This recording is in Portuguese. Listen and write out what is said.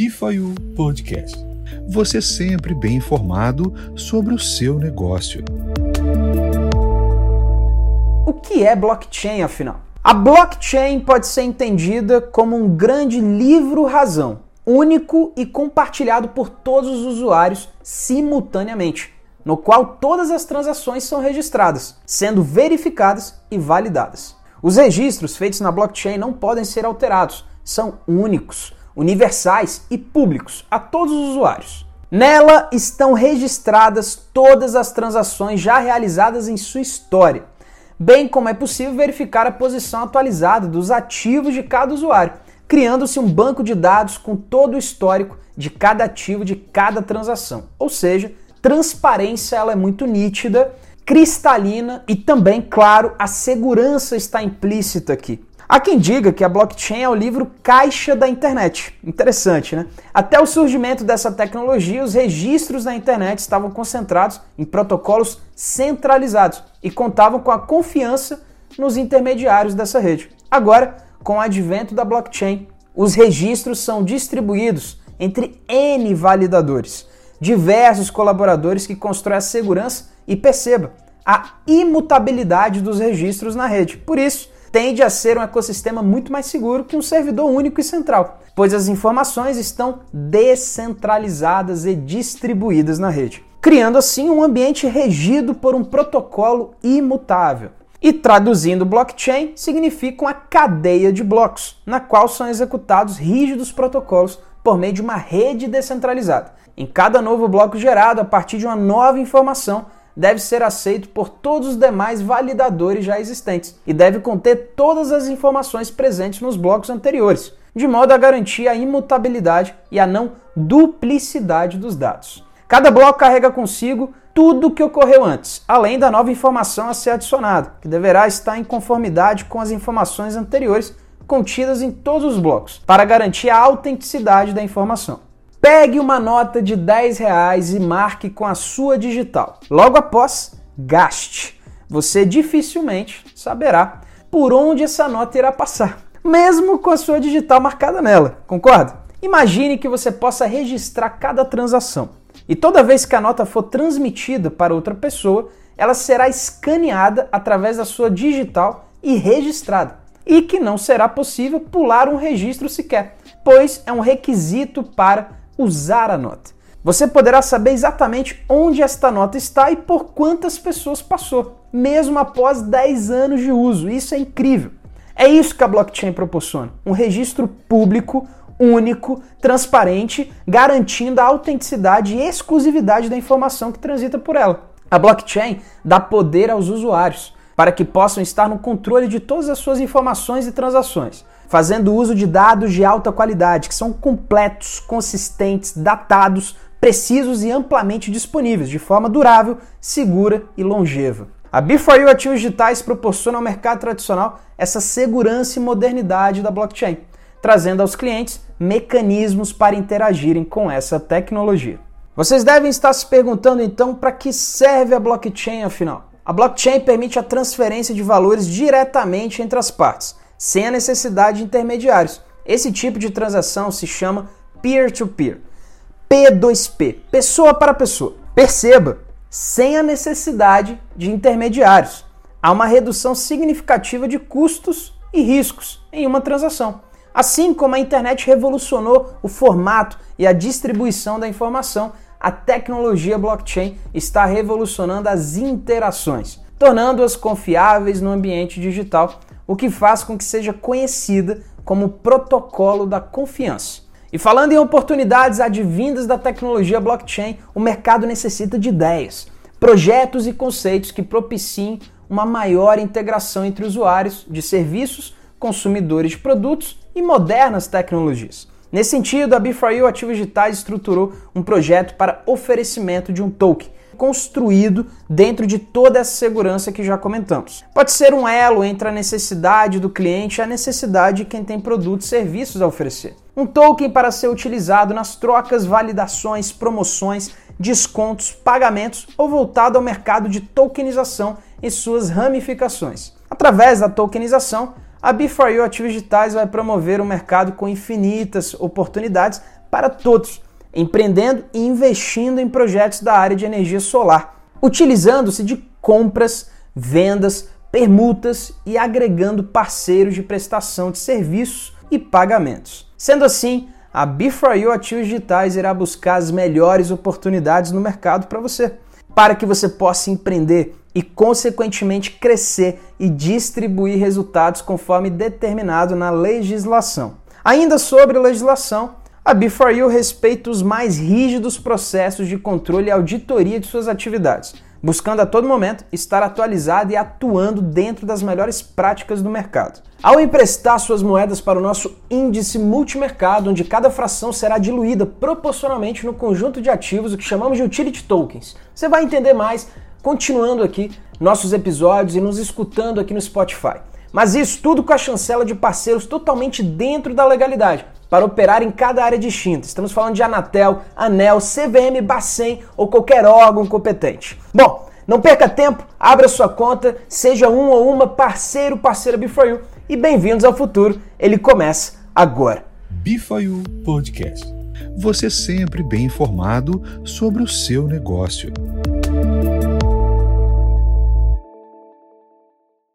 Bifayu Podcast. Você sempre bem informado sobre o seu negócio. O que é blockchain, afinal? A blockchain pode ser entendida como um grande livro-razão, único e compartilhado por todos os usuários simultaneamente, no qual todas as transações são registradas, sendo verificadas e validadas. Os registros feitos na blockchain não podem ser alterados, são únicos, universais e públicos a todos os usuários. Nela estão registradas todas as transações já realizadas em sua história, bem como é possível verificar a posição atualizada dos ativos de cada usuário, criando-se um banco de dados com todo o histórico de cada ativo de cada transação. Ou seja, transparência ela é muito nítida, cristalina e também, claro, a segurança está implícita aqui. Há quem diga que a blockchain é o livro caixa da internet. Interessante, né? Até o surgimento dessa tecnologia, os registros da internet estavam concentrados em protocolos centralizados e contavam com a confiança nos intermediários dessa rede. Agora, com o advento da blockchain, os registros são distribuídos entre N validadores, diversos colaboradores que constroem a segurança e perceba a imutabilidade dos registros na rede. Por isso, tende a ser um ecossistema muito mais seguro que um servidor único e central, pois as informações estão descentralizadas e distribuídas na rede, criando assim um ambiente regido por um protocolo imutável. E traduzindo blockchain significa uma cadeia de blocos, na qual são executados rígidos protocolos por meio de uma rede descentralizada. Em cada novo bloco gerado a partir de uma nova informação, deve ser aceito por todos os demais validadores já existentes e deve conter todas as informações presentes nos blocos anteriores, de modo a garantir a imutabilidade e a não duplicidade dos dados. Cada bloco carrega consigo tudo o que ocorreu antes, além da nova informação a ser adicionada, que deverá estar em conformidade com as informações anteriores contidas em todos os blocos, para garantir a autenticidade da informação. Pegue uma nota de 10 reais e marque com a sua digital. Logo após, gaste. Você dificilmente saberá por onde essa nota irá passar, mesmo com a sua digital marcada nela, concorda? Imagine que você possa registrar cada transação e toda vez que a nota for transmitida para outra pessoa, ela será escaneada através da sua digital e registrada, e que não será possível pular um registro sequer, pois é um requisito para usar a nota. Você poderá saber exatamente onde esta nota está e por quantas pessoas passou, mesmo após 10 anos de uso. Isso é incrível. É isso que a blockchain proporciona: um registro público, único, transparente, garantindo a autenticidade e exclusividade da informação que transita por ela. A blockchain dá poder aos usuários para que possam estar no controle de todas as suas informações e transações fazendo uso de dados de alta qualidade, que são completos, consistentes, datados, precisos e amplamente disponíveis, de forma durável, segura e longeva. A B4U Ativos Digitais proporciona ao mercado tradicional essa segurança e modernidade da blockchain, trazendo aos clientes mecanismos para interagirem com essa tecnologia. Vocês devem estar se perguntando então para que serve a blockchain afinal. A blockchain permite a transferência de valores diretamente entre as partes, sem a necessidade de intermediários. Esse tipo de transação se chama peer-to-peer. P2P, pessoa para pessoa. Perceba, sem a necessidade de intermediários. Há uma redução significativa de custos e riscos em uma transação. Assim como a internet revolucionou o formato e a distribuição da informação, a tecnologia blockchain está revolucionando as interações, tornando-as confiáveis no ambiente digital o que faz com que seja conhecida como protocolo da confiança. E falando em oportunidades advindas da tecnologia blockchain, o mercado necessita de ideias, projetos e conceitos que propiciem uma maior integração entre usuários de serviços, consumidores de produtos e modernas tecnologias. Nesse sentido, a B4U Ativos Digitais estruturou um projeto para oferecimento de um token construído dentro de toda essa segurança que já comentamos. Pode ser um elo entre a necessidade do cliente e a necessidade de quem tem produtos e serviços a oferecer. Um token para ser utilizado nas trocas, validações, promoções, descontos, pagamentos ou voltado ao mercado de tokenização e suas ramificações. Através da tokenização, a B4U Ativos Digitais vai promover um mercado com infinitas oportunidades para todos, empreendendo e investindo em projetos da área de energia solar, utilizando-se de compras, vendas, permutas e agregando parceiros de prestação de serviços e pagamentos. Sendo assim, a B4U Ativos Digitais irá buscar as melhores oportunidades no mercado para você, para que você possa empreender e, consequentemente, crescer e distribuir resultados conforme determinado na legislação. Ainda sobre legislação, a B4U respeita os mais rígidos processos de controle e auditoria de suas atividades, buscando a todo momento estar atualizado e atuando dentro das melhores práticas do mercado. Ao emprestar suas moedas para o nosso índice multimercado, onde cada fração será diluída proporcionalmente no conjunto de ativos, o que chamamos de utility tokens, você vai entender mais continuando aqui nossos episódios e nos escutando aqui no Spotify. Mas isso tudo com a chancela de parceiros totalmente dentro da legalidade, para operar em cada área distinta. Estamos falando de Anatel, Anel, CVM, Bacen ou qualquer órgão competente. Bom, não perca tempo, abra sua conta, seja um ou uma parceiro, parceira Before You e bem-vindos ao futuro. Ele começa agora. Before You Podcast. Você sempre bem informado sobre o seu negócio.